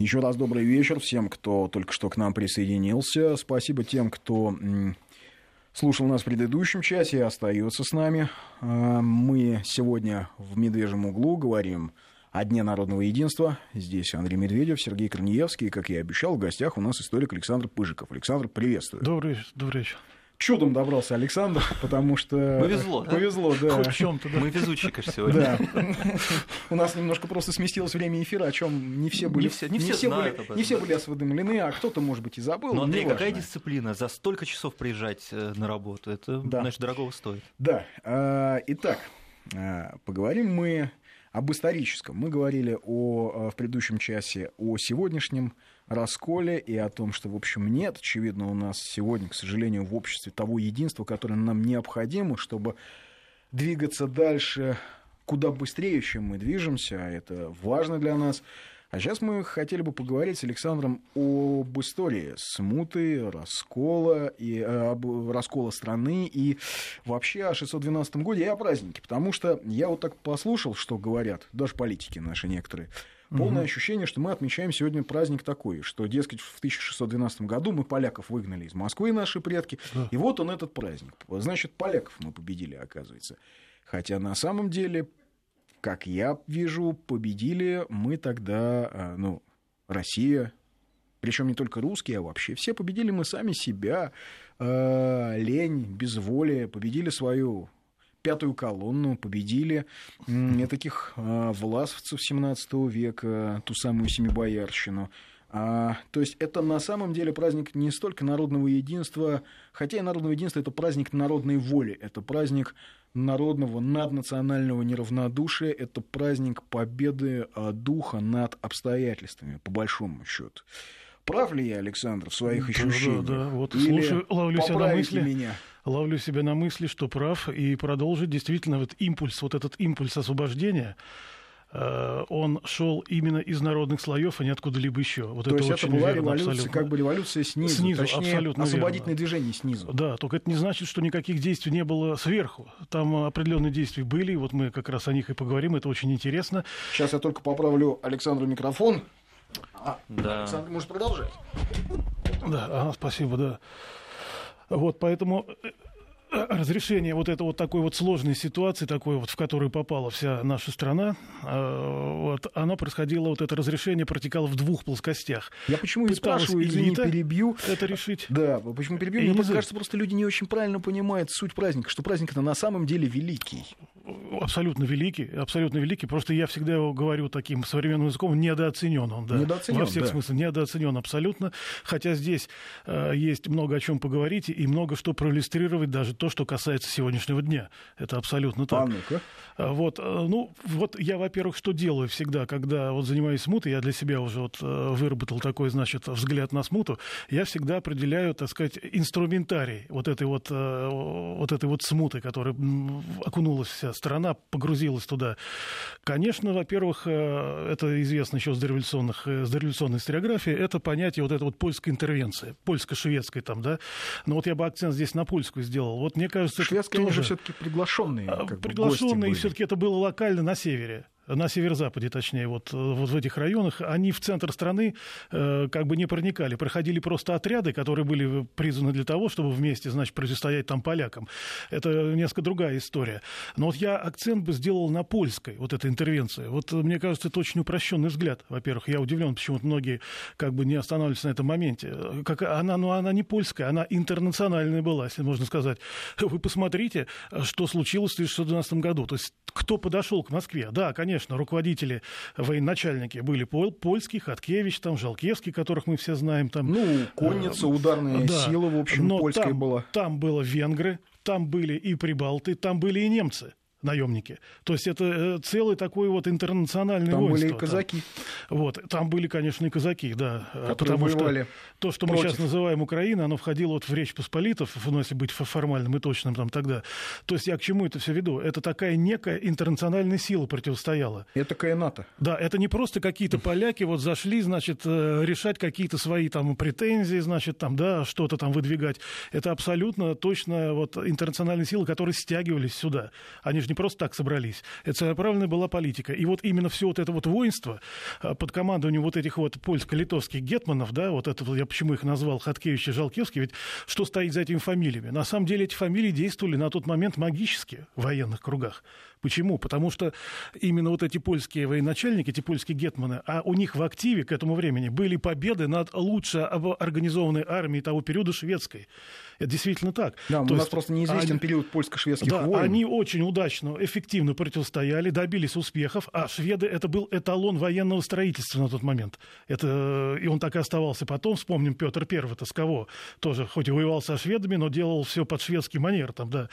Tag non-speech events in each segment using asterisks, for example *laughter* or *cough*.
Еще раз добрый вечер всем, кто только что к нам присоединился. Спасибо тем, кто слушал нас в предыдущем часе и остается с нами. А, мы сегодня в «Медвежьем углу» говорим о Дне народного единства. Здесь Андрей Медведев, Сергей Корнеевский. И, как я и обещал, в гостях у нас историк Александр Пыжиков. Александр, приветствую. Добрый, добрый вечер чудом добрался Александр, *laughs* потому что... Повезло, да? Повезло, да. Хоть в чем-то, да. Мы везучие, конечно, сегодня. Да. У нас немножко просто сместилось время эфира, о чем не все были... Не все, не все, не были, этом, не все были осведомлены, а кто-то, может быть, и забыл. Но, Андрей, какая дисциплина? За столько часов приезжать э, на работу, это, да. значит, дорогого стоит. Да. А, итак, а, поговорим мы об историческом. Мы говорили о, э, в предыдущем часе о сегодняшнем расколе и о том, что, в общем, нет, очевидно, у нас сегодня, к сожалению, в обществе того единства, которое нам необходимо, чтобы двигаться дальше куда быстрее, чем мы движемся, а это важно для нас. А сейчас мы хотели бы поговорить с Александром об истории смуты, раскола, и, э, об раскола страны и вообще о 612 годе и о празднике. Потому что я вот так послушал, что говорят, даже политики наши некоторые, Полное угу. ощущение, что мы отмечаем сегодня праздник такой, что, дескать, в 1612 году мы поляков выгнали из Москвы, наши предки, да. и вот он этот праздник. Значит, поляков мы победили, оказывается. Хотя на самом деле, как я вижу, победили мы тогда, а, ну, Россия, причем не только русские, а вообще все победили мы сами себя, э, лень, безволие, победили свою пятую колонну, победили таких а, власовцев 17 века, ту самую Семибоярщину. А, то есть это на самом деле праздник не столько народного единства, хотя и народного единства это праздник народной воли, это праздник народного наднационального неравнодушия, это праздник победы а, духа над обстоятельствами, по большому счету. Прав ли я, Александр, в своих да, ощущениях? Да, да, вот Или слушаю, ловлю себя на мысли. Меня? Ловлю себя на мысли, что прав, и продолжить действительно вот импульс, вот этот импульс освобождения, э, он шел именно из народных слоев, а не откуда-либо еще. Вот То это есть это была верно, революция, абсолютно. как бы революция снизу, снизу точнее, абсолютно освободительное верно. движение снизу. Да, только это не значит, что никаких действий не было сверху. Там определенные действия были, вот мы как раз о них и поговорим, это очень интересно. Сейчас я только поправлю Александру микрофон. А, да. Александр, может продолжать? Да, ага, спасибо, да. Вот, поэтому э, разрешение вот этой вот такой вот сложной ситуации, такой вот, в которую попала вся наша страна, э, вот, оно происходило, вот это разрешение протекало в двух плоскостях. Я почему и спрашиваю, извини, перебью. Это решить. Да, почему перебью? Мне кажется, просто люди не очень правильно понимают суть праздника, что праздник это на самом деле великий абсолютно великий, абсолютно великий. Просто я всегда его говорю таким современным языком, недооценен он, да. Недооценен, Во всех да. смыслах недооценен абсолютно. Хотя здесь э, есть много о чем поговорить и много что проиллюстрировать, даже то, что касается сегодняшнего дня. Это абсолютно так. А ну-ка. А, вот, э, ну, вот я, во-первых, что делаю всегда, когда вот занимаюсь смутой, я для себя уже вот э, выработал такой, значит, взгляд на смуту, я всегда определяю, так сказать, инструментарий вот этой вот, э, вот этой вот смуты, которая окунулась вся страна погрузилась туда. Конечно, во-первых, э, это известно еще с дореволюционных, э, с дореволюционной историографии, это понятие вот этой вот польской интервенции, польско-шведской там, да. Но вот я бы акцент здесь на польскую сделал. Вот мне кажется, Шведские, тоже... все-таки приглашенные. А, приглашенные, и все-таки это было локально на севере на северо-западе, точнее, вот, вот в этих районах, они в центр страны э, как бы не проникали. Проходили просто отряды, которые были призваны для того, чтобы вместе, значит, противостоять там полякам. Это несколько другая история. Но вот я акцент бы сделал на польской, вот этой интервенции. Вот мне кажется, это очень упрощенный взгляд. Во-первых, я удивлен, почему многие как бы не останавливаются на этом моменте. Как она, ну, она не польская, она интернациональная была, если можно сказать. Вы посмотрите, что случилось в 1912 году. То есть кто подошел к Москве? Да, конечно, конечно, руководители, военачальники были пол, польские, Хаткевич, там, Жалкевский, которых мы все знаем. Там, ну, конница, э, ударная да, сила, в общем, но польская там, была. Там было венгры, там были и прибалты, там были и немцы наемники. То есть это э, целый такой вот интернациональный там воинство. Там были и казаки. Там. Вот, там были, конечно, и казаки, да. Которые потому воевали что то, что против. мы сейчас называем Украина, оно входило вот в Речь Посполитов, ну, если быть формальным и точным там тогда. То есть я к чему это все веду? Это такая некая интернациональная сила противостояла. Это такая НАТО. Да, это не просто какие-то *laughs* поляки вот зашли, значит, э, решать какие-то свои там претензии, значит, там, да, что-то там выдвигать. Это абсолютно точно вот интернациональные силы, которые стягивались сюда. Они же не просто так собрались. Это целенаправленная была политика. И вот именно все вот это вот воинство э, под командованием вот этих вот польско-литовских гетманов, да, вот это я почему их назвал Хаткевич и Жалкевский, ведь что стоит за этими фамилиями? На самом деле эти фамилии действовали на тот момент магически в военных кругах. Почему? Потому что именно вот эти польские военачальники, эти польские гетманы, а у них в активе к этому времени были победы над лучше организованной армией того периода шведской. Это действительно так. Да, То у нас есть, просто неизвестен они, период польско-шведских да, войн. Они очень удачно, эффективно противостояли, добились успехов, а шведы это был эталон военного строительства на тот момент. Это, и он так и оставался потом. Вспомним Петр I, это с кого? Тоже, хоть и воевал со шведами, но делал все под шведский манер. Там, да.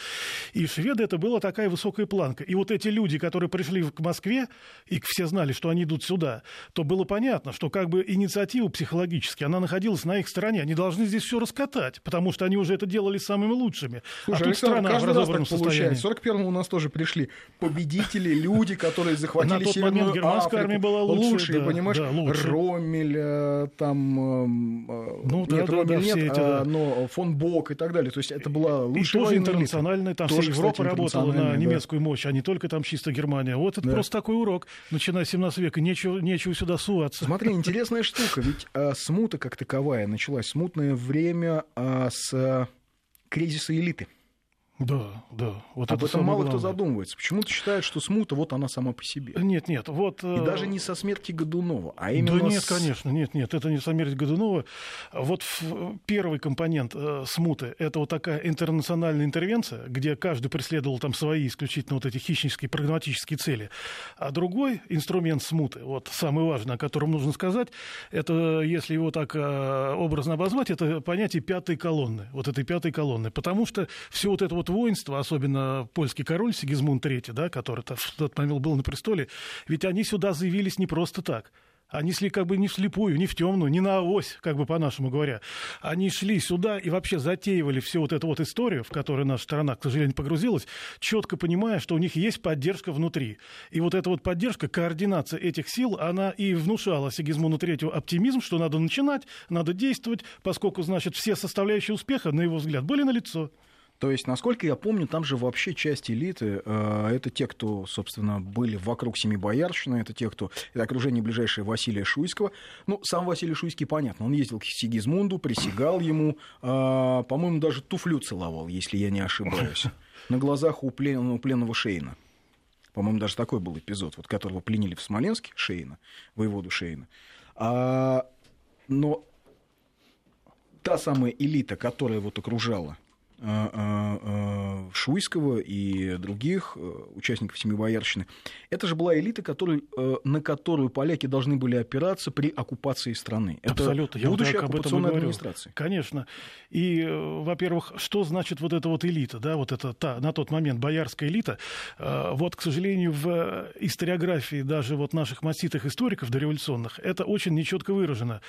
И шведы это была такая высокая планка. И вот эти люди, которые пришли к Москве, и все знали, что они идут сюда, то было понятно, что как бы инициатива психологически, она находилась на их стороне. Они должны здесь все раскатать, потому что они уже это делали самыми лучшими. Слушай, а тут Александр, страна каждый раз так получается. В 41-м у нас тоже пришли победители, люди, которые захватили Северную германская армия была лучше, лучшие, да, понимаешь? Да, лучше. Э, там... Э, ну, нет, да, Роммель да, нет, эти, а, да. но фон Бок и так далее. То есть это была лучшая И тоже интернациональная, там тоже, вся Европа кстати, работала на немецкую мощь, а не только там чисто Германия. Вот это да. просто такой урок, начиная с 17 века. Нечего, нечего сюда суваться. Смотри, *laughs* интересная штука. Ведь а, смута как таковая началась. Смутное время а, с кризиса элиты. Да, да. Вот Об этом мало главное. кто задумывается. Почему-то считают, что смута вот она сама по себе. Нет, нет, вот... И даже э, не со смерти Годунова, а именно... Да нет, с... конечно, нет, нет, это не смерть Годунова. Вот первый компонент э, смуты – это вот такая интернациональная интервенция, где каждый преследовал там свои исключительно вот эти хищнические, прагматические цели. А другой инструмент смуты, вот самый важный, о котором нужно сказать, это, если его так э, образно обозвать, это понятие пятой колонны, вот этой пятой колонны. Потому что все вот это вот вот воинство, особенно польский король Сигизмунд III, да, который в тот момент был на престоле, ведь они сюда заявились не просто так. Они шли как бы не вслепую, не в темную, не на авось, как бы по-нашему говоря. Они шли сюда и вообще затеивали всю вот эту вот историю, в которую наша страна, к сожалению, погрузилась, четко понимая, что у них есть поддержка внутри. И вот эта вот поддержка, координация этих сил, она и внушала Сигизмунду Третьему оптимизм, что надо начинать, надо действовать, поскольку, значит, все составляющие успеха, на его взгляд, были налицо. То есть, насколько я помню, там же вообще часть элиты, э, это те, кто, собственно, были вокруг Семи Боярщины, это те, кто... Это окружение ближайшее Василия Шуйского. Ну, сам Василий Шуйский, понятно, он ездил к Сигизмунду, присягал ему, э, по-моему, даже туфлю целовал, если я не ошибаюсь, *laughs* на глазах у, плен, у пленного Шейна. По-моему, даже такой был эпизод, вот, которого пленили в Смоленске, Шейна, воеводу Шейна. А, но та самая элита, которая вот окружала Шуйского и других э, участников Семи Боярщины. Это же была элита, который, э, на которую поляки должны были опираться при оккупации страны. Это Абсолютно. Я будущая вот оккупационная администрация. Конечно. И, э, во-первых, что значит вот эта вот элита, да, вот эта та, на тот момент боярская элита? Вот, к сожалению, в историографии даже вот наших маститых историков дореволюционных это очень нечетко выражено.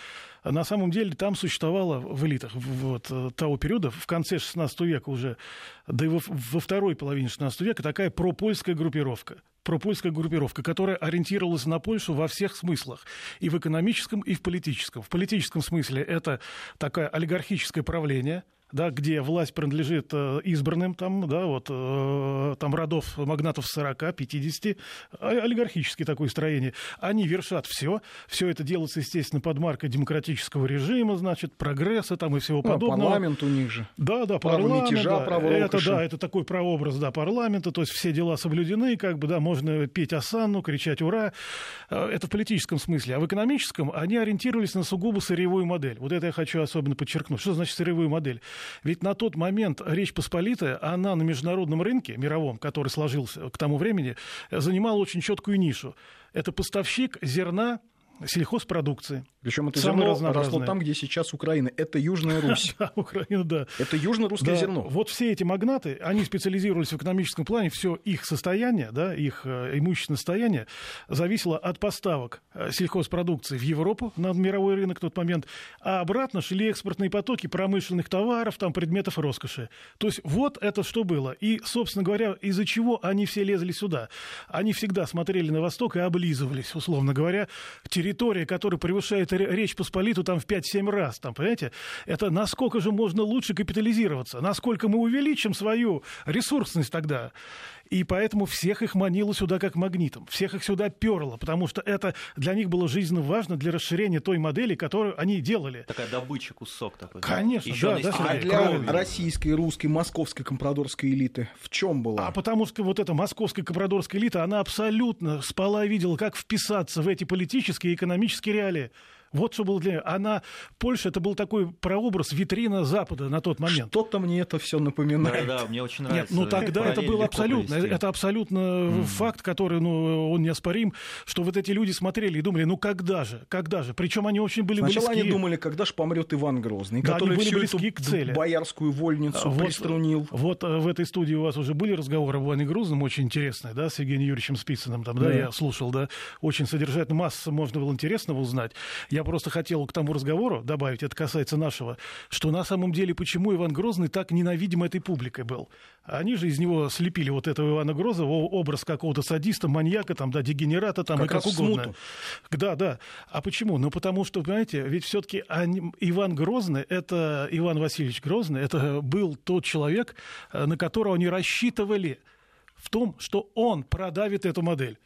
На самом деле там существовало в элитах вот, того периода, в конце 16 века уже, да и во, во второй половине 16 века такая пропольская группировка пропольская группировка, которая ориентировалась на Польшу во всех смыслах, и в экономическом, и в политическом. В политическом смысле это такое олигархическое правление – да, где власть принадлежит э, избранным, там, да, вот, э, там родов магнатов 40, 50, а, олигархические такое строение, они вершат все, все это делается, естественно, под маркой демократического режима, значит, прогресса там и всего ну, подобного. парламент у них же. Да, да, парламент, мятежа, да, это, да, это такой прообраз, да, парламента, то есть все дела соблюдены, как бы, да, можно петь осанну, кричать «Ура!» э, Это в политическом смысле. А в экономическом они ориентировались на сугубо сырьевую модель. Вот это я хочу особенно подчеркнуть. Что значит сырьевую модель? Ведь на тот момент Речь Посполитая, она на международном рынке, мировом, который сложился к тому времени, занимала очень четкую нишу. Это поставщик зерна, сельхозпродукции. Причем это зерно росло там, где сейчас Украина. Это Южная *laughs* Русь. Да, Украина, да. Это южно-русское зерно. Вот все эти магнаты, они специализировались в экономическом плане, все их состояние, да, их э, имущественное состояние зависело от поставок э, сельхозпродукции в Европу на мировой рынок в тот момент, а обратно шли экспортные потоки промышленных товаров, там, предметов роскоши. То есть вот это что было. И, собственно говоря, из-за чего они все лезли сюда? Они всегда смотрели на восток и облизывались, условно говоря, территория, которая превышает Речь Посполиту там в 5-7 раз, там, понимаете? Это насколько же можно лучше капитализироваться, насколько мы увеличим свою ресурсность тогда. И поэтому всех их манило сюда как магнитом. Всех их сюда перло, потому что это для них было жизненно важно для расширения той модели, которую они делали. Такая добыча, кусок такой. Конечно, да, да, а для российской, русской, московской компрадорской элиты в чем была? А потому что вот эта московская компрадорская элита, она абсолютно спала и видела, как вписаться в эти политические и экономические реалии. Вот что было для нее. Она, Польша, это был такой прообраз, витрина Запада на тот момент. Что-то мне это все напоминает. Да, да, мне очень нравится. Нет, ну тогда это был абсолютно, это абсолютно mm. факт, который, ну, он неоспорим, что вот эти люди смотрели и думали, ну когда же, когда же? Причем они очень были Сначала близки. они думали, когда же помрет Иван Грозный, да, который всю эту к цели. боярскую вольницу вот, приструнил. Вот э, в этой студии у вас уже были разговоры об Иване Грозном, очень интересные, да, с Евгением Юрьевичем Спицыным, там, да, да, я слушал, да, очень содержательно, масса можно было интересного узнать. Я просто хотел к тому разговору добавить, это касается нашего, что на самом деле почему Иван Грозный так ненавидим этой публикой был. Они же из него слепили вот этого Ивана Грозного, образ какого-то садиста, маньяка, там, да, дегенерата, там, как и как угодно. Смуту. Да, да. А почему? Ну, потому что, понимаете, ведь все-таки Иван Грозный, это Иван Васильевич Грозный, это был тот человек, э, на которого они рассчитывали в том, что он продавит эту модель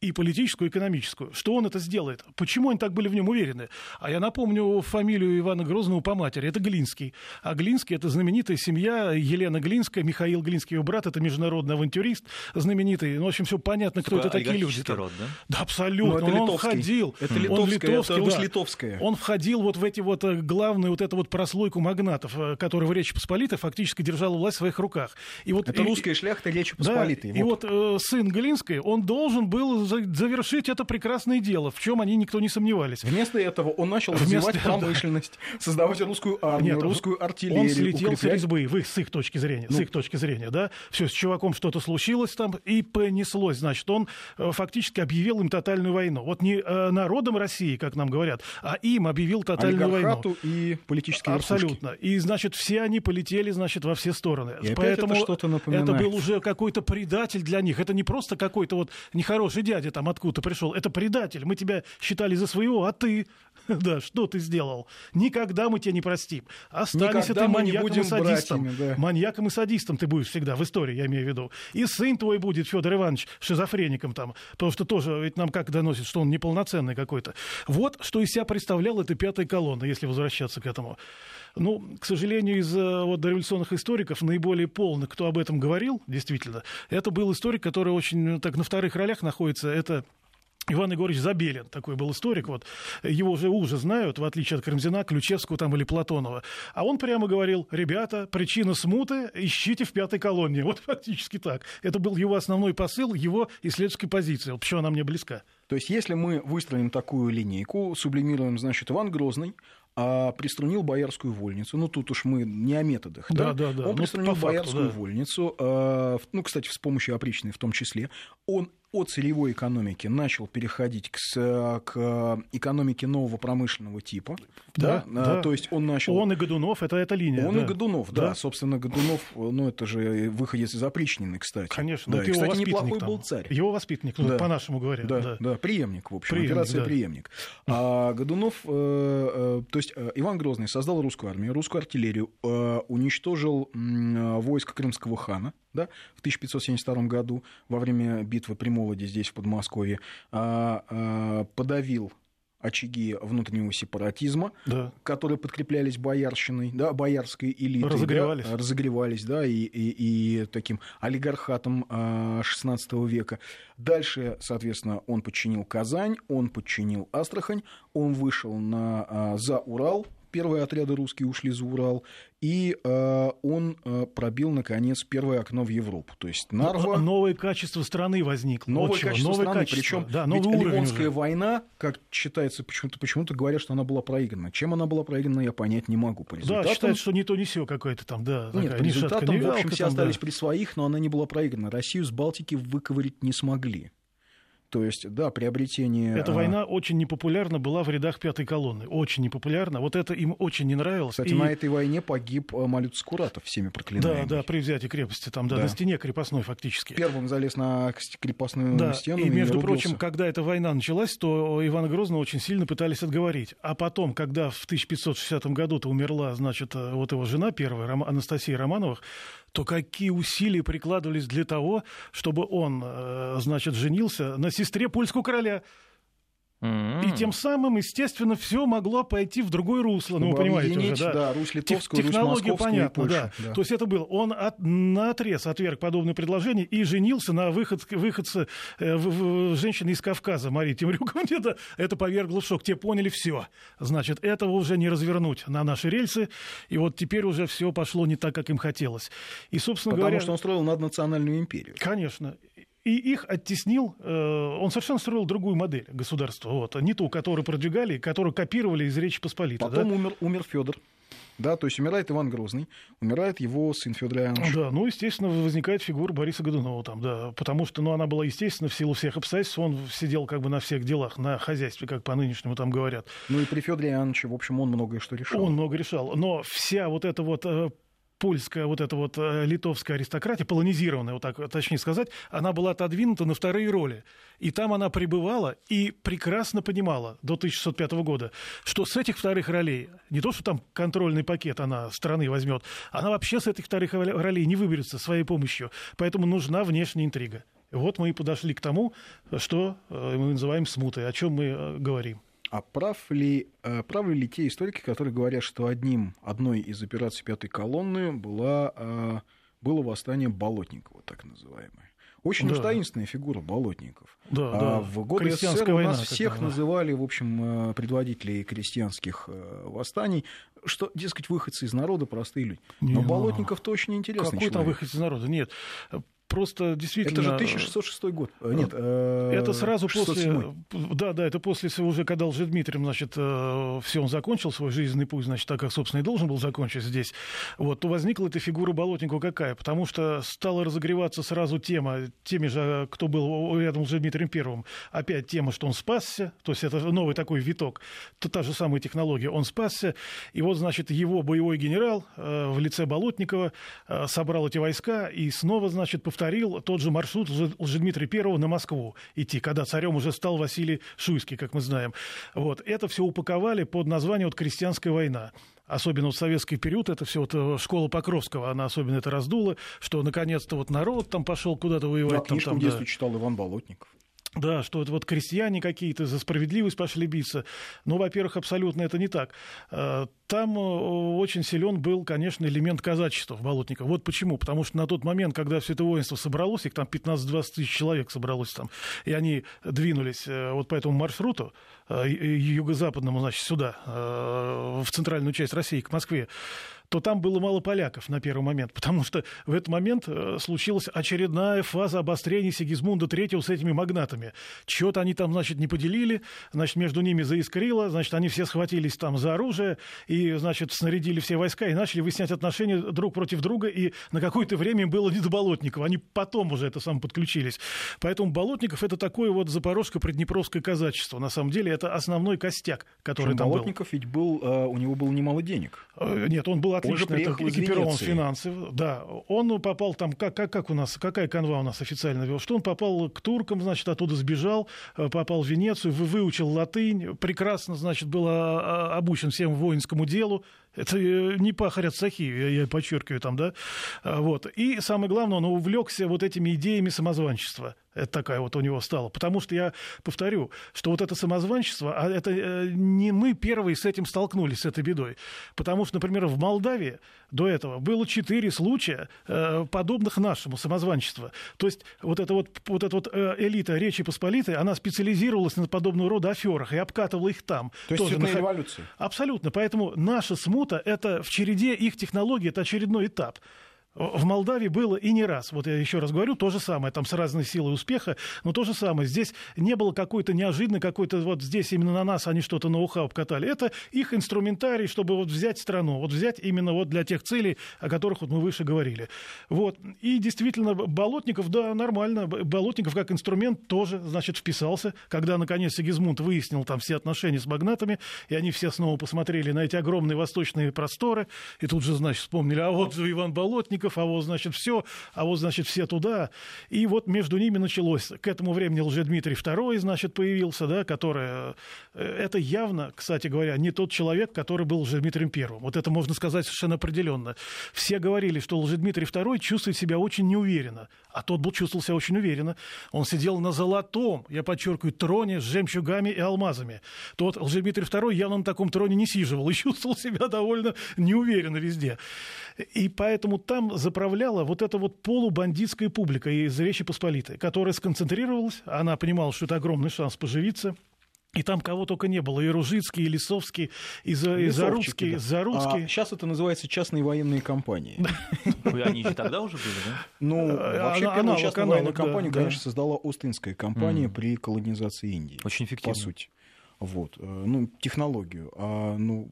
и политическую, и экономическую. Что он это сделает? Почему они так были в нем уверены? А я напомню фамилию Ивана Грозного по матери. Это Глинский. А Глинский – это знаменитая семья Елена Глинская, Михаил Глинский, его брат, это международный авантюрист знаменитый. Ну, в общем, все понятно, кто это такие люди. Род, да? да, абсолютно. Ну, он входил. Это литовское, он литовский, это да. литовская. Он входил вот в эти вот э, главную вот эту вот прослойку магнатов, э, которые в Речи Посполитой фактически держала власть в своих руках. И вот, это и, русская шляхта Речи Посполитой. Да, вот. И вот э, сын Глинской, он должен был завершить это прекрасное дело, в чем они никто не сомневались. Вместо этого он начал Вместо развивать промышленность, *laughs* создавать русскую армию, Нет, русскую артиллерию. Он слетел укреплять... с резьбы, в их, с их точки зрения, ну. с их точки зрения, да. Все, с чуваком что-то случилось там и понеслось. Значит, он э, фактически объявил им тотальную войну. Вот не э, народом России, как нам говорят, а им объявил тотальную войну. и политические Абсолютно. Верхушки. И, значит, все они полетели, значит, во все стороны. И Поэтому это, это был уже какой-то предатель для них. Это не просто какой-то вот нехороший дядя там откуда пришел. Это предатель. Мы тебя считали за своего, а ты, *laughs* да, что ты сделал? Никогда мы тебя не простим. Останешься ты маньяком и садистом. Братьями, да. Маньяком и садистом ты будешь всегда в истории, я имею в виду. И сын твой будет, Федор Иванович, шизофреником там. Потому что тоже ведь нам как доносит, что он неполноценный какой-то. Вот что из себя представлял эта пятая колонна, если возвращаться к этому. Ну, к сожалению, из э, вот, дореволюционных историков наиболее полный, кто об этом говорил, действительно, это был историк, который очень ну, так на вторых ролях находится. Это Иван Егорович Забелин, такой был историк, вот, его уже уже знают, в отличие от Карамзина, Ключевского там или Платонова. А он прямо говорил, ребята, причина смуты ищите в пятой колонне. Вот фактически так. Это был его основной посыл, его исследовательской позиции. Вот почему она мне близка. То есть, если мы выстроим такую линейку, сублимируем, значит, Иван Грозный, а приструнил боярскую вольницу. Ну, тут уж мы не о методах. Да, да, да. Он ну, приструнил факту, боярскую да. вольницу, э, ну, кстати, с помощью опричной в том числе. Он от сырьевой экономики начал переходить к, к экономике нового промышленного типа. Да, да, да. То есть он начал... Он и Годунов, это эта линия. Он да. и Годунов, да. да. Собственно, Годунов, ну это же выходец из опричнины, кстати. Конечно. Да. И, кстати, неплохой там. был царь. Его воспитанник, ну, да. по-нашему говоря. Да, да, да, преемник, в общем, преемник, операция да. преемник. А Годунов, э, э, то есть э, Иван Грозный создал русскую армию, русскую артиллерию, э, уничтожил э, войско крымского хана, да, в 1572 году во время битвы при Молоде здесь, в Подмосковье, а, а, подавил очаги внутреннего сепаратизма, да. которые подкреплялись боярщиной, да, боярской элитой. Разогревались. Да, разогревались, да, и, и, и таким олигархатом XVI а, века. Дальше, соответственно, он подчинил Казань, он подчинил Астрахань, он вышел на, за Урал, первые отряды русские ушли за Урал, и э, он э, пробил, наконец, первое окно в Европу. То есть Нарва... Новое качество страны возникло. Новое вот качество новое страны, причем да, ведь Ливонская уже. война, как считается, почему-то почему говорят, что она была проиграна. Чем она была проиграна, я понять не могу. По результатам... Да, считается, что не то, не все какое-то там, да. Нет, по результатам, в общем, все остались да. при своих, но она не была проиграна. Россию с Балтики выковырить не смогли. То есть, да, приобретение... Эта а, война очень непопулярна была в рядах пятой колонны. Очень непопулярна. Вот это им очень не нравилось. Кстати, и... на этой войне погиб э, Малют Скуратов, всеми проклинаемый. Да, да, при взятии крепости, там, да, да. на стене крепостной фактически. Первым залез на крепостную да. стену и, между и прочим, когда эта война началась, то Ивана Грозного очень сильно пытались отговорить. А потом, когда в 1560 году-то умерла, значит, э, вот его жена первая, Анастасия Романовых, то какие усилия прикладывались для того, чтобы он, э, значит, женился на сестре польского короля. Mm-hmm. И тем самым, естественно, все могло пойти в другое русло. Ну, вы понимаете уже, да? да Русь Литовскую, Технология Русь понятна, да. да. То есть это было. Он от, на отрез отверг подобное предложение и женился на выход, выходце э, в, в, женщины из Кавказа, Марии Темрюковне. *laughs* Это, это повергло в шок. Те поняли все. Значит, этого уже не развернуть на наши рельсы. И вот теперь уже все пошло не так, как им хотелось. И, собственно Потому говоря... что он строил наднациональную империю. Конечно и их оттеснил, э, он совершенно строил другую модель государства, вот, не ту, которую продвигали, которую копировали из Речи Посполитой. Потом да? умер, умер Федор. Да, то есть умирает Иван Грозный, умирает его сын Федор Иоаннович. Да, ну, естественно, возникает фигура Бориса Годунова там, да, потому что, ну, она была, естественно, в силу всех обстоятельств, он сидел как бы на всех делах, на хозяйстве, как по-нынешнему там говорят. Ну, и при Федоре Иоанновиче, в общем, он многое что решал. Он много решал, но вся вот эта вот э, польская вот эта вот э, литовская аристократия, полонизированная, вот так точнее сказать, она была отодвинута на вторые роли. И там она пребывала и прекрасно понимала до 1605 года, что с этих вторых ролей, не то, что там контрольный пакет она страны возьмет, она вообще с этих вторых ролей не выберется своей помощью. Поэтому нужна внешняя интрига. Вот мы и подошли к тому, что э, мы называем смутой, о чем мы э, говорим. А прав ли, э, правы ли те историки, которые говорят, что одним, одной из операций пятой колонны была, э, было восстание Болотникова, так называемое? Очень да. уж таинственная фигура Болотников. Да, а да. В годы СССР у нас всех называли, в общем, э, предводителей крестьянских восстаний, что, дескать, выходцы из народа, простые люди. Но Не, Болотников точно интересный Какой человек. там выход из народа? Нет просто действительно... Это же 1606 год. Э, нет, э, это сразу 607. после... Да, да, это после уже, когда Лжедмитрием, значит, э, все, он закончил свой жизненный путь, значит, так как, собственно, и должен был закончить здесь, вот, то возникла эта фигура Болотникова какая? Потому что стала разогреваться сразу тема, теми же, кто был рядом с Лжедмитрием Первым, опять тема, что он спасся, то есть это новый такой виток, то та же самая технология, он спасся, и вот, значит, его боевой генерал в лице Болотникова собрал эти войска и снова, значит, повторил повторил тот же маршрут Лжедмитрия I на Москву идти, когда царем уже стал Василий Шуйский, как мы знаем. Вот. Это все упаковали под названием вот «Крестьянская война» особенно в советский период, это все вот э, школа Покровского, она особенно это раздула, что наконец-то вот народ там пошел куда-то воевать. Да, книжку там, в детстве да. читал Иван Болотников. Да, что это вот крестьяне какие-то за справедливость пошли биться. Ну, во-первых, абсолютно это не так. Э, там э, очень силен был, конечно, элемент казачества в Болотниках. Вот почему. Потому что на тот момент, когда все это воинство собралось, их там 15-20 тысяч человек собралось там, и они двинулись э, вот по этому маршруту, юго-западному, значит, сюда, в центральную часть России, к Москве, то там было мало поляков на первый момент, потому что в этот момент э, случилась очередная фаза обострения Сигизмунда III с этими магнатами. Чего-то они там, значит, не поделили, значит, между ними заискрило, значит, они все схватились там за оружие и, значит, снарядили все войска и начали выяснять отношения друг против друга, и на какое-то время им было не до Болотников. Они потом уже это сам подключились. Поэтому Болотников это такое вот запорожско-приднепровское казачество. На самом деле это основной костяк, который Причем там Болотников был. ведь был, э, у него было немало денег. Э, нет, он был отлично экипирован финансово. Да, он попал там, как, как, как у нас, какая канва у нас официально вел, что он попал к туркам, значит, оттуда сбежал, э, попал в Венецию, выучил латынь, прекрасно, значит, был а, а, обучен всем воинскому делу, это э, не пахарь от сахи, я, я подчеркиваю там, да. А, вот. И самое главное, он увлекся вот этими идеями самозванчества. Это такая вот у него стала. Потому что я повторю, что вот это самозванчество, а это э, не мы первые с этим столкнулись, с этой бедой. Потому что, например, в Молдавии до этого было четыре случая, э, подобных нашему самозванчеству. То есть вот эта вот, вот эта вот элита Речи Посполитой, она специализировалась на подобного рода аферах и обкатывала их там. То есть цветная на... революция. Абсолютно. Поэтому наша смута это в череде их технологий, это очередной этап. В Молдавии было и не раз. Вот я еще раз говорю, то же самое, там с разной силой успеха, но то же самое. Здесь не было какой-то неожиданной, какой-то вот здесь именно на нас они что-то ноу-хау обкатали. Это их инструментарий, чтобы вот взять страну, вот взять именно вот для тех целей, о которых вот мы выше говорили. Вот. И действительно, Болотников, да, нормально. Болотников как инструмент тоже, значит, вписался. Когда, наконец, Сигизмунд выяснил там все отношения с магнатами, и они все снова посмотрели на эти огромные восточные просторы, и тут же, значит, вспомнили, а вот Иван Болотников, Быков, а вот, значит, все, а вот, значит, все туда. И вот между ними началось. К этому времени Лжедмитрий II, значит, появился, да, который... Э, это явно, кстати говоря, не тот человек, который был Лжедмитрием I. Вот это можно сказать совершенно определенно. Все говорили, что Лжедмитрий II чувствует себя очень неуверенно, а тот был чувствовал себя очень уверенно. Он сидел на золотом, я подчеркиваю, троне с жемчугами и алмазами. Тот Лжедмитрий II явно на таком троне не сиживал и *laughs* чувствовал себя довольно неуверенно везде. И поэтому там заправляла вот эта вот полубандитская публика из Речи Посполитой, которая сконцентрировалась, она понимала, что это огромный шанс поживиться, и там кого только не было, и Ружицкий, и Лисовский, и, за, и Заруцкий, да. Заруцкий. А сейчас это называется частные военные компании. Они же тогда уже были, да? Ну, а, вообще первую частную военную компанию, конечно, создала Остинская компания при колонизации Индии. Очень эффективно. По сути. Вот, э, ну, технологию. А, ну,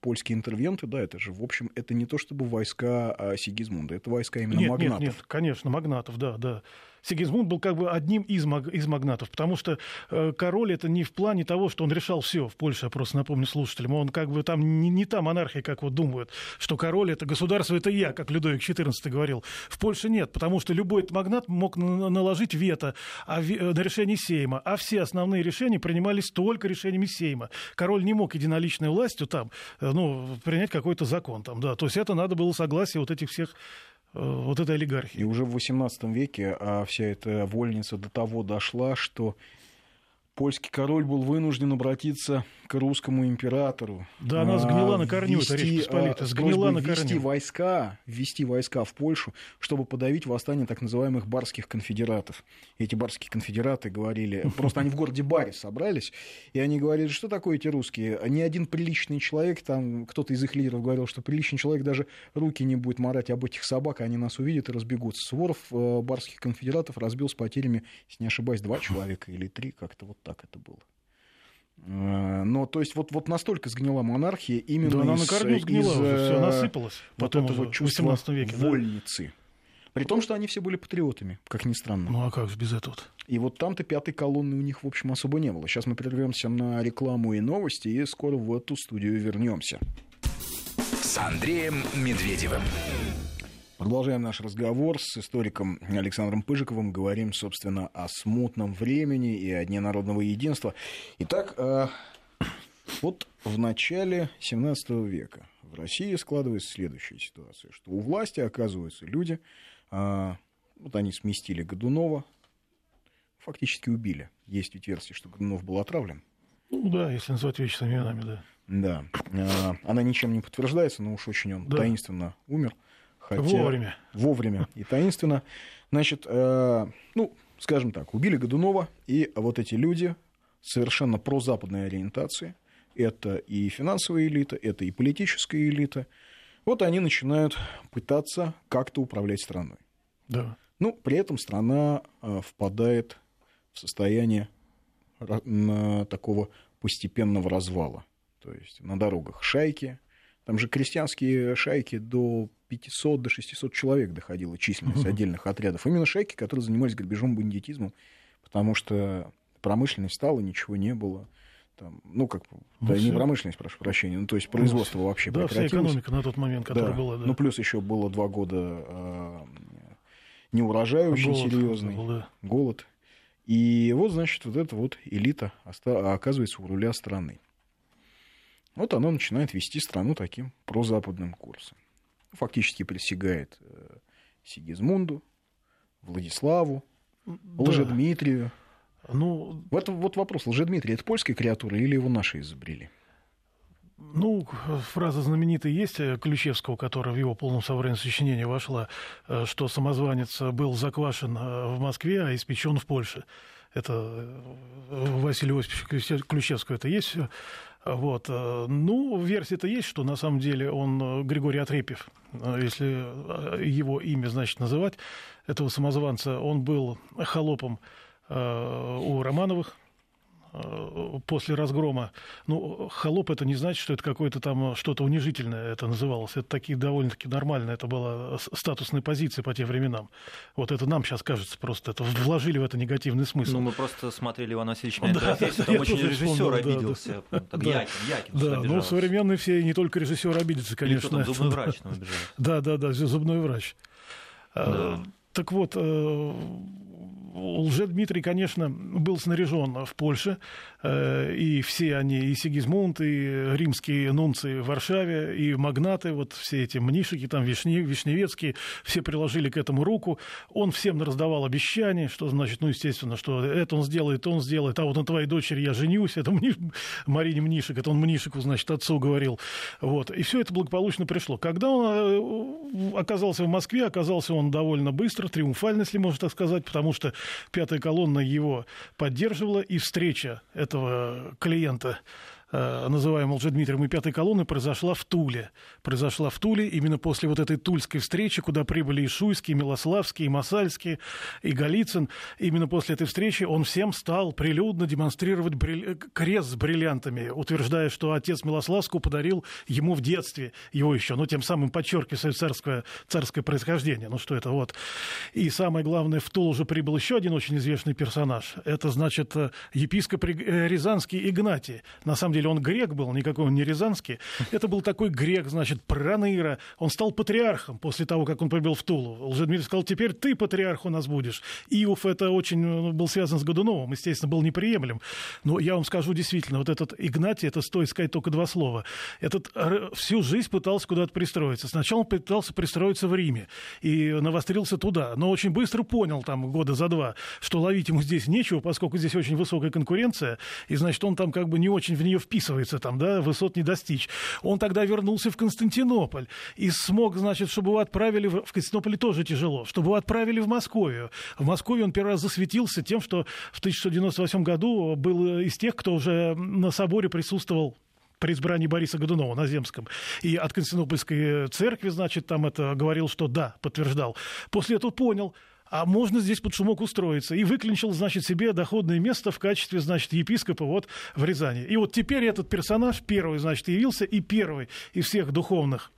польские интервенты, да, это же, в общем, это не то чтобы войска а Сигизмунда, это войска именно нет, магнатов. Нет, нет, конечно, магнатов, да, да. Сигизмунд был как бы одним из, маг, из магнатов, потому что э, король это не в плане того, что он решал все в Польше, я просто напомню слушателям, он как бы там не, не та монархия, как вот думают, что король это государство, это я, как Людовик XIV говорил. В Польше нет, потому что любой магнат мог наложить вето а, на решение Сейма, а все основные решения принимались только решениями Сейма. Король не мог единоличной властью там, э, ну, принять какой-то закон там, да, то есть это надо было согласие вот этих всех вот этой олигархии. И уже в XVIII веке а вся эта вольница до того дошла, что польский король был вынужден обратиться к русскому императору. Да, она сгнила на корню, ввести, Речь Посполита, а, сгнила на корню. Ввести войска, ввести войска в Польшу, чтобы подавить восстание так называемых барских конфедератов. И эти барские конфедераты говорили, *laughs* просто они в городе Баре собрались, и они говорили, что такое эти русские? Ни один приличный человек, там кто-то из их лидеров говорил, что приличный человек даже руки не будет марать об этих собак, они нас увидят и разбегутся. Суворов э, барских конфедератов разбил с потерями, если не ошибаюсь, два человека или три, как-то вот так это было. Э, но то есть вот, вот настолько сгнила монархия именно да, она из, на корню сгнила из, уже, все насыпалось. Вот этого чувства веке, вольницы. Да? При том, что они все были патриотами, как ни странно. Ну а как же без этого? И вот там-то пятой колонны у них, в общем, особо не было. Сейчас мы прервемся на рекламу и новости, и скоро в эту студию вернемся. С Андреем Медведевым. Продолжаем наш разговор с историком Александром Пыжиковым. Говорим, собственно, о смутном времени и о Дне народного единства. Итак, э, вот в начале 17 века в России складывается следующая ситуация, что у власти оказываются люди, э, вот они сместили Годунова, фактически убили. Есть ведь версия, что Годунов был отравлен. Ну да, если назвать вещи своими именами, да. Да. Э, она ничем не подтверждается, но уж очень он да. таинственно умер. Хотя вовремя. Вовремя и таинственно. Значит, э, ну, скажем так, убили Годунова, и вот эти люди совершенно прозападной ориентации, это и финансовая элита, это и политическая элита, вот они начинают пытаться как-то управлять страной. Да. Ну, при этом страна э, впадает в состояние такого постепенного развала. То есть на дорогах шайки, там же крестьянские шайки до 500 до 600 человек доходила численность uh-huh. отдельных отрядов. Именно шайки, которые занимались грабежом, бандитизмом, потому что промышленность стала, ничего не было. Там, ну, как, ну, да, все. не промышленность, прошу прощения, ну, то есть производство ну, вообще да, прекратилось. вся экономика на тот момент, которая да. была, да. Ну, плюс еще было два года э, неурожай очень голод, серьезный, был, да. голод. И вот, значит, вот эта вот элита оказывается у руля страны. Вот она начинает вести страну таким прозападным курсом фактически присягает э, Сигизмунду, Владиславу, да. Лжедмитрию. Ну, вот, вот вопрос, Лжедмитрий это польская креатура или его наши изобрели? Ну, фраза знаменитая есть э, Ключевского, которая в его полном собрании сочинения вошла, э, что самозванец был заквашен в Москве, а испечен в Польше. Это Василий Осипович Ключевского это есть. Вот. Э, ну, версия-то есть, что на самом деле он э, Григорий Отрепьев, э, если его имя, значит, называть, этого самозванца, он был холопом у Романовых, после разгрома. Ну, холоп это не значит, что это какое-то там что-то унижительное это называлось. Это такие довольно-таки нормально. Это была статусная позиция по тем временам. Вот это нам сейчас кажется просто. Это вложили в это негативный смысл. Ну, мы просто смотрели Иван Васильевич на да, интерфейсе, там очень режиссер обиделся. Да, так, да, Якин, Якин да, ну, современные все, не только режиссер обидится, конечно. Или там, зубной врач Да, да, да, зубной врач. Да. Так вот, э, Лже-Дмитрий, конечно, был снаряжен в Польше, э, и все они, и Сигизмунд, и римские нунцы в Варшаве, и магнаты, вот все эти мнишики, там Вишне, Вишневецкие, все приложили к этому руку. Он всем раздавал обещания, что значит, ну, естественно, что это он сделает, он сделает, а вот на твоей дочери я женюсь, это Мниш... Марине Мнишек, это он Мнишику, значит, отцу говорил. Вот. И все это благополучно пришло. Когда он э, оказался в Москве, оказался он довольно быстро, триумфально, если можно так сказать, потому что пятая колонна его поддерживала, и встреча этого клиента называемого Лжедмитрием и пятой колонны, произошла в Туле. Произошла в Туле именно после вот этой тульской встречи, куда прибыли и Шуйский, и Милославский, и Масальский, и Голицын. Именно после этой встречи он всем стал прилюдно демонстрировать бриль... крест с бриллиантами, утверждая, что отец Милославского подарил ему в детстве его еще, ну, тем самым подчеркивая царское, царское происхождение. Ну, что это вот. И самое главное, в Тул уже прибыл еще один очень известный персонаж. Это, значит, э, епископ э, Рязанский Игнатий. На самом деле он грек был, никакой он не рязанский. Это был такой грек, значит, проныра. Он стал патриархом после того, как он прибыл в Тулу. Лжедмитрий сказал, теперь ты патриарх у нас будешь. Иов это очень ну, был связан с Годуновым, естественно, был неприемлем. Но я вам скажу действительно, вот этот Игнатий, это стоит сказать только два слова. Этот всю жизнь пытался куда-то пристроиться. Сначала он пытался пристроиться в Риме и навострился туда, но очень быстро понял, там, года за два, что ловить ему здесь нечего, поскольку здесь очень высокая конкуренция, и, значит, он там как бы не очень в нее вписывается там, да, высот не достичь. Он тогда вернулся в Константинополь и смог, значит, чтобы его отправили в, в Константинополе тоже тяжело, чтобы его отправили в Московию. В Москве он первый раз засветился тем, что в 1698 году был из тех, кто уже на соборе присутствовал при избрании Бориса Годунова на Земском. И от Константинопольской церкви, значит, там это говорил, что да, подтверждал. После этого понял, а можно здесь под шумок устроиться. И выклинчил, значит, себе доходное место в качестве, значит, епископа вот в Рязани. И вот теперь этот персонаж первый, значит, явился и первый из всех духовных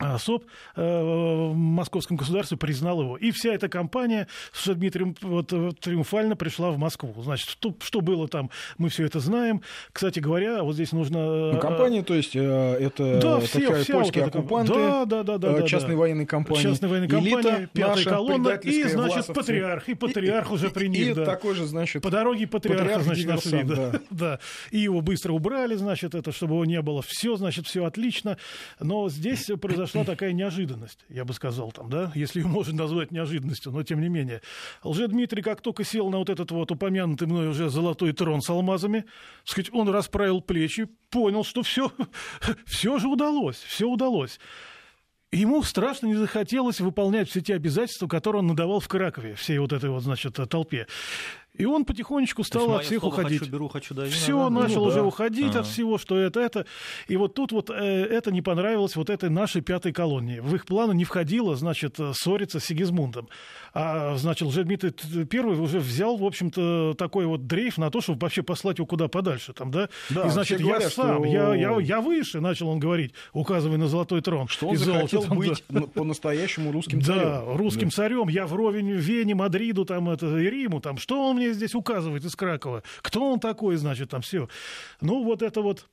особ э, в московском государстве признал его. И вся эта кампания с Дмитрием вот, э, триумфально пришла в Москву. Значит, что, что было там, мы все это знаем. Кстати говоря, вот здесь нужно... Э, ну, компания, то есть, это да, все, такая вся польские вот оккупанты, да, да, да, да, частные да. военные компании, частные военные компании, пятая колонна, и, значит, власовцы. патриарх, и патриарх и, уже при них. И, да. такой же, значит... По дороге патриарха, патриарх значит, нашли, да. да. да. И его быстро убрали, значит, это, чтобы его не было. Все, значит, все отлично. Но здесь произошла такая неожиданность я бы сказал, там, да, если ее можно назвать неожиданностью, но тем не менее. Лже-Дмитрий, как только сел на вот этот вот упомянутый мной уже золотой трон с алмазами, сказать, он расправил плечи, понял, что все, *laughs* все же удалось, все удалось. Ему страшно не захотелось выполнять все те обязательства, которые он надавал в Кракове, всей вот этой вот, значит, толпе. И он потихонечку стал от всех уходить. Хочу, беру, хочу, да, Все, да? начал ну, уже да. уходить а -а. от всего, что это, это. И вот тут вот э, это не понравилось вот этой нашей пятой колонии. В их планы не входило, значит, ссориться с Сигизмундом. А, значит, Лжедмитрий Первый уже взял, в общем-то, такой вот дрейф на то, чтобы вообще послать его куда подальше. Там, да? Да, и, значит, я говорят, сам, что... я, я, я выше, начал он говорить, указывая на золотой трон. Что он захотел золота, быть да. по-настоящему русским царем. Да, русским да. царем. Я вровень Вене, Мадриду там, это, и Риму. Там. Что он мне здесь указывает из Кракова? Кто он такой, значит, там все. Ну, вот это вот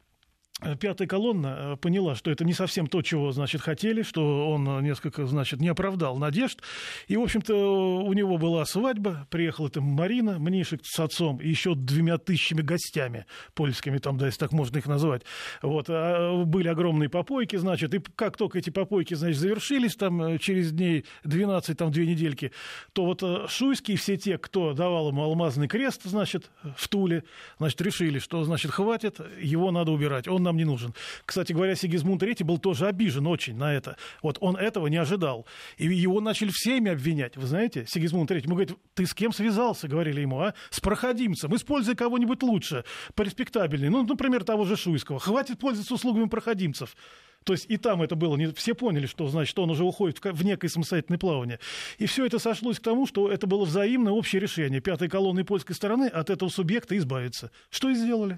пятая колонна э, поняла, что это не совсем то, чего, значит, хотели, что он э, несколько, значит, не оправдал надежд. И, в общем-то, у него была свадьба, приехала там Марина, Мнишек с отцом, и еще двумя тысячами гостями польскими, там, да, если так можно их назвать. Вот, а были огромные попойки, значит, и как только эти попойки, значит, завершились, там, через дней 12, там, две недельки, то вот Шуйский, все те, кто давал ему алмазный крест, значит, в Туле, значит, решили, что, значит, хватит, его надо убирать. Он нам не нужен. Кстати говоря, Сигизмунд III был тоже обижен очень на это. Вот он этого не ожидал. И его начали всеми обвинять. Вы знаете, Сигизмунд III, мы говорим, ты с кем связался, говорили ему, а? С проходимцем. Используй кого-нибудь лучше, пореспектабельнее. Ну, например, того же Шуйского. Хватит пользоваться услугами проходимцев. То есть и там это было, не, все поняли, что значит он уже уходит в, в некое самостоятельное плавание. И все это сошлось к тому, что это было взаимное общее решение пятой колонны польской стороны от этого субъекта избавиться. Что и сделали.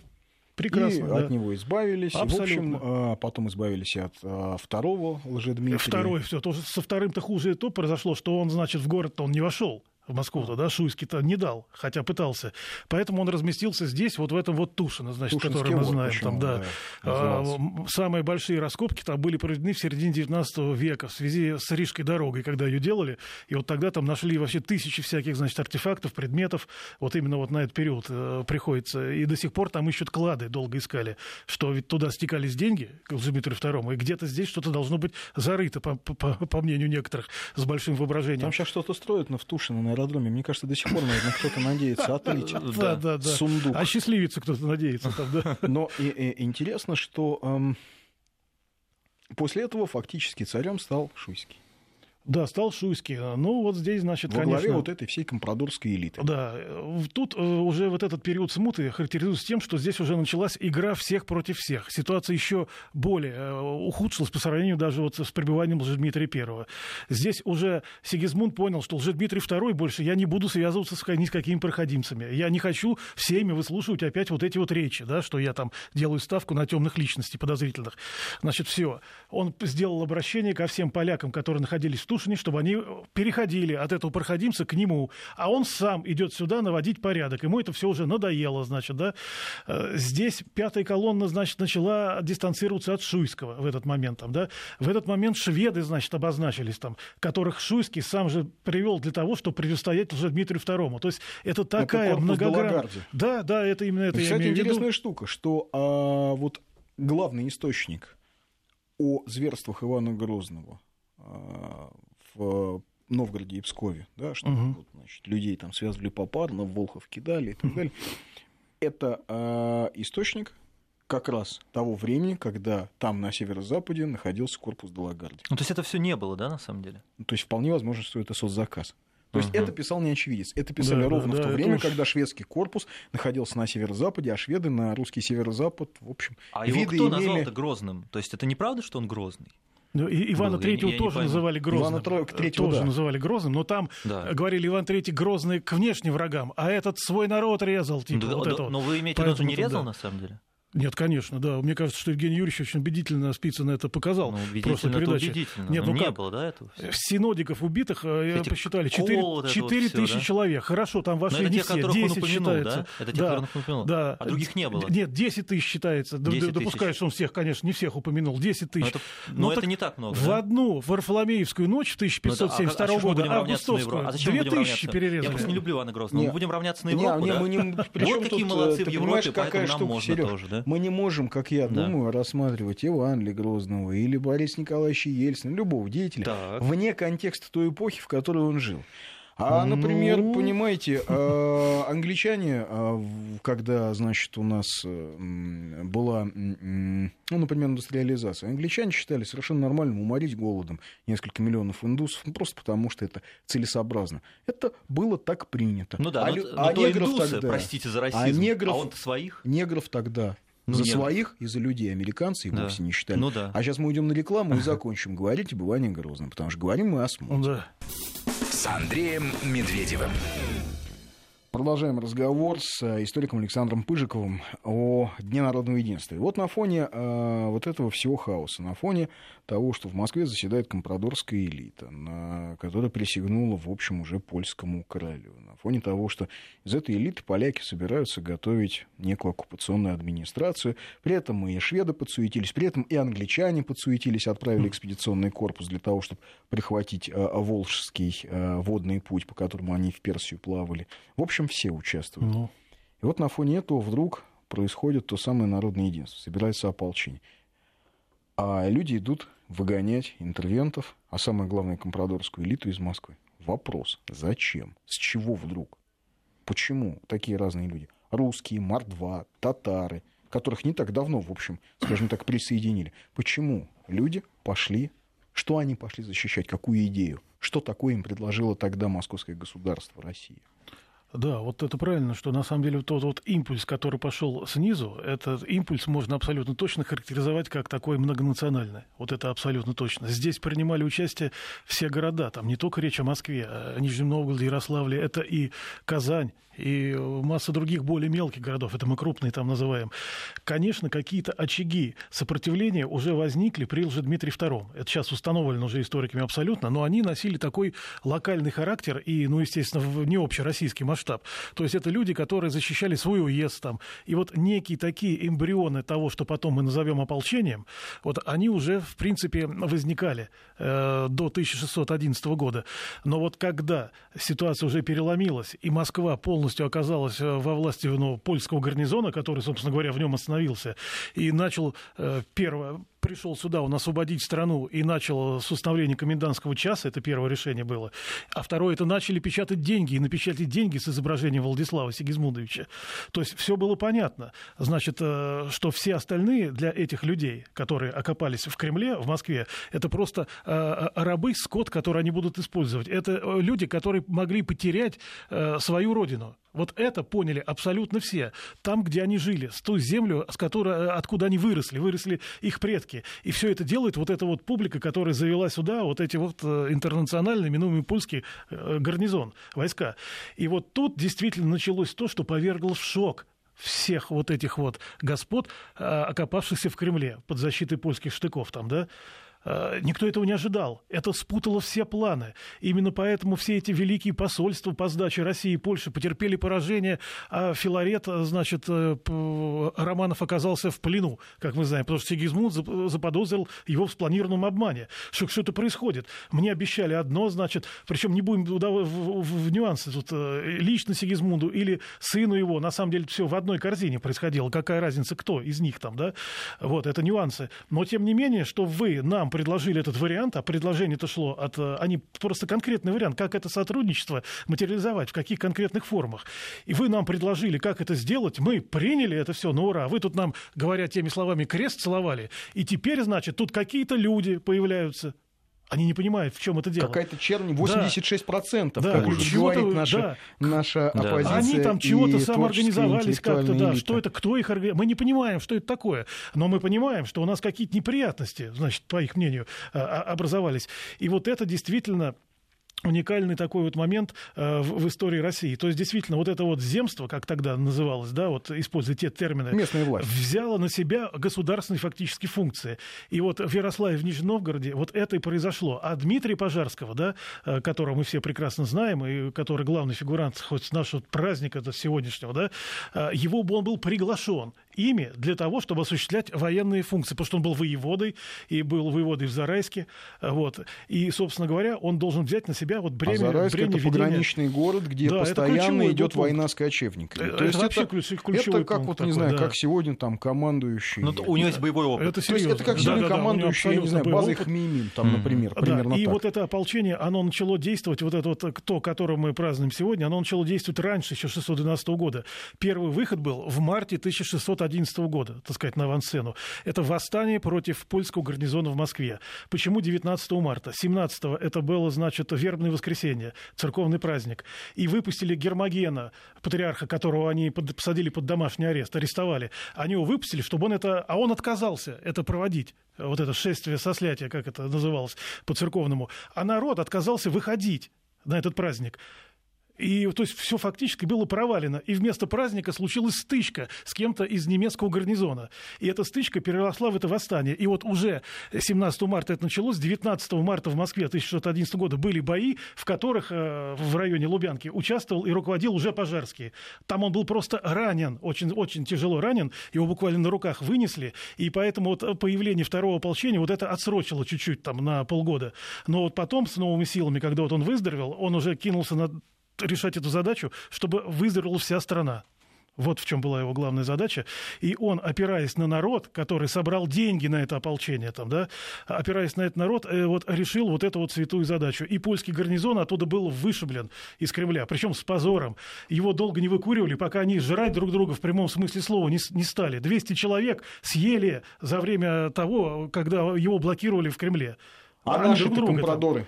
Прекрасно. И да. от него избавились. Абсолютно. в общем, а, потом избавились от а, второго лжедмитрия. Второй, все. То, со вторым-то хуже и то произошло, что он, значит, в город-то он не вошел в Москву-то, да, Шуйский-то не дал, хотя пытался. Поэтому он разместился здесь, вот в этом вот Тушино, значит, Тушинский который мы знаем. Почему, там, да. Да, а, самые большие раскопки там были проведены в середине 19 века в связи с Рижской дорогой, когда ее делали. И вот тогда там нашли вообще тысячи всяких, значит, артефактов, предметов. Вот именно вот на этот период э, приходится. И до сих пор там ищут клады, долго искали, что ведь туда стекались деньги к Дмитрию II, и где-то здесь что-то должно быть зарыто, по, по, по мнению некоторых, с большим воображением. Там сейчас что-то строят, но в Тушино, аэродроме. Мне кажется, до сих пор, наверное, кто-то надеется отлить да, да, да. сундук. А счастливиться кто-то надеется там, да. Но и, и, интересно, что эм, после этого фактически царем стал Шуйский. Да, стал Шуйский. Ну, вот здесь, значит, Во конечно... главе вот этой всей компрадорской элиты. Да. Тут э, уже вот этот период смуты характеризуется тем, что здесь уже началась игра всех против всех. Ситуация еще более э, ухудшилась по сравнению даже вот с пребыванием Лжедмитрия I. Здесь уже Сигизмунд понял, что Лжедмитрий II больше я не буду связываться с, ни с какими проходимцами. Я не хочу всеми выслушивать опять вот эти вот речи, да, что я там делаю ставку на темных личностей подозрительных. Значит, все. Он сделал обращение ко всем полякам, которые находились в Тушине, чтобы они переходили от этого проходимца к нему. А он сам идет сюда наводить порядок. Ему это все уже надоело, значит, да. Э, здесь пятая колонна, значит, начала дистанцироваться от Шуйского в этот момент. Там, да. В этот момент шведы, значит, обозначились там, которых Шуйский сам же привел для того, чтобы противостоять уже Дмитрию II. То есть это такая это многогранная... Да, да, это именно это. Кстати, интересная штука, что а, вот главный источник о зверствах Ивана Грозного а, в Новгороде и Пскове, да, что угу. вот, значит, людей там связывали попарно, Волхов кидали и так далее. Это э, источник как раз того времени, когда там на северо-западе находился корпус Далагарди. Ну, то есть это все не было, да, на самом деле? Ну, то есть вполне возможно, что это соцзаказ. То есть uh это писал не очевидец. Это писали да, ровно да, в то время, уж... когда шведский корпус находился на северо-западе, а шведы на русский северо-запад, в общем, А его кто имели... назвал это Грозным? То есть это неправда, что он Грозный? Ну, и Ивана Третьего тоже называли Грозным. Ивана Третьего тоже да. называли Грозным, но там да. говорили Иван Третий Грозный к внешним врагам, а этот свой народ резал. Типа, да, вот да, но вы имеете в виду, не резал да. на самом деле? Нет, конечно, да. Мне кажется, что Евгений Юрьевич очень убедительно Спицын это показал. Ну, убедительно, это убедительно. Нет, ну, не было, да, этого всего? Синодиков убитых, э, Эти посчитали, 4, 4 тысячи да? человек. Хорошо, там вошли не те, все, 10 он считается. Да? Это те, да, которых он упомянул. Да. А других не было? Нет, 10 тысяч считается. 10 Допускаю, что он всех, конечно, не всех упомянул. 10 тысяч. Но это, но но это так не так много. В да? одну Варфоломеевскую ночь 1572 ну, а, а года, августовскую, а 2 тысячи перерезали. Я просто не люблю Ивана Грозного. Мы будем равняться на Европу, да? Вот какие молодцы в Европе, поэтому нам можно тоже, да? Мы не можем, как я да. думаю, рассматривать Ивана Грозного или Бориса Николаевича Ельцина, любого деятеля, так. вне контекста той эпохи, в которой он жил. А, например, ну... понимаете, э, англичане, э, когда, значит, у нас э, была, ну, например, индустриализация, англичане считали совершенно нормальным уморить голодом несколько миллионов индусов, ну, просто потому что это целесообразно. Это было так принято. Ну да, а, но, а но негров индусы, тогда, простите за расизм, а, негров, а он своих? Негров тогда ну, за нет. своих и за людей американцы их да. вовсе не считали. Ну, да. А сейчас мы уйдем на рекламу и *laughs* закончим говорить об Иване Грозном, потому что говорим мы о. Ну, да. С Андреем Медведевым. Продолжаем разговор с э, историком Александром Пыжиковым о Дне народного единства. И вот на фоне э, вот этого всего хаоса, на фоне того, что в Москве заседает компрадорская элита, на, которая присягнула, в общем, уже польскому королю, на фоне того, что из этой элиты поляки собираются готовить некую оккупационную администрацию, при этом и шведы подсуетились, при этом и англичане подсуетились, отправили экспедиционный корпус для того, чтобы прихватить э, Волжский э, водный путь, по которому они в Персию плавали. В общем, общем, все участвуют. Ну. И вот на фоне этого вдруг происходит то самое народное единство, собирается ополчение. А люди идут выгонять интервентов, а самое главное, компрадорскую элиту из Москвы. Вопрос, зачем? С чего вдруг? Почему такие разные люди? Русские, мордва, татары, которых не так давно, в общем, скажем так, присоединили. Почему люди пошли, что они пошли защищать, какую идею? Что такое им предложило тогда московское государство, Россия? Да, вот это правильно, что на самом деле тот вот импульс, который пошел снизу, этот импульс можно абсолютно точно характеризовать как такой многонациональный. Вот это абсолютно точно. Здесь принимали участие все города, там не только речь о Москве, о Нижнем Новгороде, Ярославле, это и Казань, и масса других более мелких городов, это мы крупные там называем. Конечно, какие-то очаги сопротивления уже возникли при Лжедмитрии II. Это сейчас установлено уже историками абсолютно, но они носили такой локальный характер и, ну, естественно, не общероссийский масштаб. То есть это люди, которые защищали свой уезд там. И вот некие такие эмбрионы того, что потом мы назовем ополчением, вот они уже, в принципе, возникали э, до 1611 года. Но вот когда ситуация уже переломилась, и Москва полностью полностью оказалась э, во власти ну, польского гарнизона, который, собственно говоря, в нем остановился, и начал э, первое, пришел сюда, он освободить страну и начал с установления комендантского часа, это первое решение было. А второе, это начали печатать деньги, и напечатать деньги с изображением Владислава Сигизмундовича. То есть все было понятно. Значит, э, что все остальные для этих людей, которые окопались в Кремле, в Москве, это просто э, рабы, скот, который они будут использовать. Это э, люди, которые могли потерять свою родину. Вот это поняли абсолютно все. Там, где они жили, с той землю, с которой, откуда они выросли, выросли их предки. И все это делает вот эта вот публика, которая завела сюда вот эти вот э, интернациональные, минуемый польский э, гарнизон, войска. И вот тут действительно началось то, что повергло в шок всех вот этих вот господ, э, окопавшихся в Кремле под защитой польских штыков там, да, Э, никто этого не ожидал. Это спутало все планы. Именно поэтому все эти великие посольства по сдаче России и Польши потерпели поражение, а Филарет, э, значит, э, Романов оказался в плену, как мы знаем, потому что Сигизмунд заподозрил его в спланированном обмане. Что, что это происходит? Мне обещали одно, значит, причем не будем в, в, в, в нюансы тут лично Сигизмунду или сыну его, на самом деле все в одной корзине происходило. Какая разница, кто из них там, да? Вот, это нюансы. Но, тем не менее, что вы нам предложили этот вариант, а предложение-то шло от... Э, они просто конкретный вариант, как это сотрудничество материализовать, в каких конкретных формах. И вы нам предложили, как это сделать, мы приняли это все, ну ура, вы тут нам, говоря теми словами, крест целовали, и теперь, значит, тут какие-то люди появляются, они не понимают, в чем это дело. Какая-то чернь 86%, да, как да, говорит наша, да. наша да. оппозиция. Они там чего-то самоорганизовались как-то, да. Что это, кто их организовал? Мы не понимаем, что это такое. Но мы понимаем, что у нас какие-то неприятности, значит, по их мнению, а, а, образовались. И вот это действительно уникальный такой вот момент э, в, в истории России. То есть, действительно, вот это вот земство, как тогда называлось, да, вот используя те термины, Местная власть. взяло на себя государственные фактически функции. И вот в Ярославе, в Нижнем Новгороде вот это и произошло. А Дмитрия Пожарского, да, э, которого мы все прекрасно знаем, и который главный фигурант хоть нашего праздника до сегодняшнего, да, э, его он был приглашен ими для того, чтобы осуществлять военные функции, потому что он был воеводой и был воеводой в Зарайске, вот. И, собственно говоря, он должен взять на себя вот бремя, а Зарайск бремя это ведения... пограничный город, где да, постоянно идет война с кочевниками. Это, То есть это, это как вот, такой, не знаю, да. как сегодня там командующий... Но ну, у него есть боевой опыт. Это То есть это как сегодня да, командующий, да, я не знаю, базой Хмеймим, там, mm-hmm. например, примерно да, И вот это ополчение, оно начало действовать, вот это вот, то, которое мы празднуем сегодня, оно начало действовать раньше, еще 612 года. Первый выход был в марте 1611 года так сказать, на авансцену. Это восстание против польского гарнизона в Москве. Почему 19 марта? 17 это было, значит, вербное воскресенье, церковный праздник. И выпустили Гермогена, патриарха, которого они посадили под домашний арест, арестовали. Они его выпустили, чтобы он это... А он отказался это проводить вот это шествие сослятия, как это называлось по-церковному. А народ отказался выходить на этот праздник. И то есть все фактически было провалено. И вместо праздника случилась стычка с кем-то из немецкого гарнизона. И эта стычка переросла в это восстание. И вот уже 17 марта это началось, 19 марта в Москве 1611 года были бои, в которых э, в районе Лубянки участвовал и руководил уже Пожарский. Там он был просто ранен, очень, очень тяжело ранен, его буквально на руках вынесли, и поэтому вот появление второго ополчения вот это отсрочило чуть-чуть там на полгода. Но вот потом с новыми силами, когда вот он выздоровел, он уже кинулся на решать эту задачу, чтобы выздоровела вся страна. Вот в чем была его главная задача. И он, опираясь на народ, который собрал деньги на это ополчение, там, да, опираясь на этот народ, э, вот, решил вот эту вот святую задачу. И польский гарнизон оттуда был вышиблен из Кремля, причем с позором. Его долго не выкуривали, пока они жрать друг друга в прямом смысле слова не, не стали. 200 человек съели за время того, когда его блокировали в Кремле. А наши-то компрадоры? Там.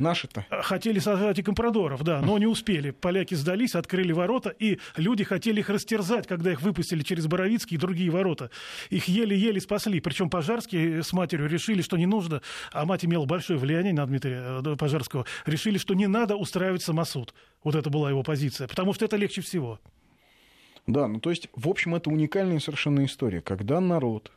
Наши-то. Хотели создать и компрадоров, да, но не успели. Поляки сдались, открыли ворота, и люди хотели их растерзать, когда их выпустили через Боровицкие и другие ворота. Их еле-еле спасли. Причем Пожарские с матерью решили, что не нужно, а мать имела большое влияние на Дмитрия э, Пожарского, решили, что не надо устраивать самосуд. Вот это была его позиция, потому что это легче всего. Да, ну то есть, в общем, это уникальная совершенно история, когда народ,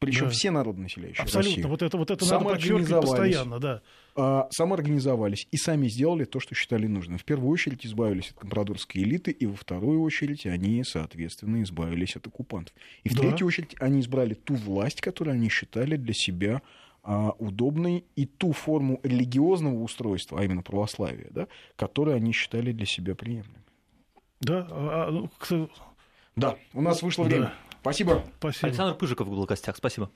причем да. все народонаселяющие Абсолютно, России, вот это, вот это надо подчеркивать постоянно, да. А, самоорганизовались и сами сделали то, что считали нужным. В первую очередь избавились от компрадорской элиты, и во вторую очередь они, соответственно, избавились от оккупантов. И в да. третью очередь они избрали ту власть, которую они считали для себя а, удобной, и ту форму религиозного устройства, а именно православия, да, которую они считали для себя приемлемой. Да, а, а, ну, да, у нас вышло время. Да. Спасибо. Спасибо. Александр Пыжиков был в гостях. Спасибо.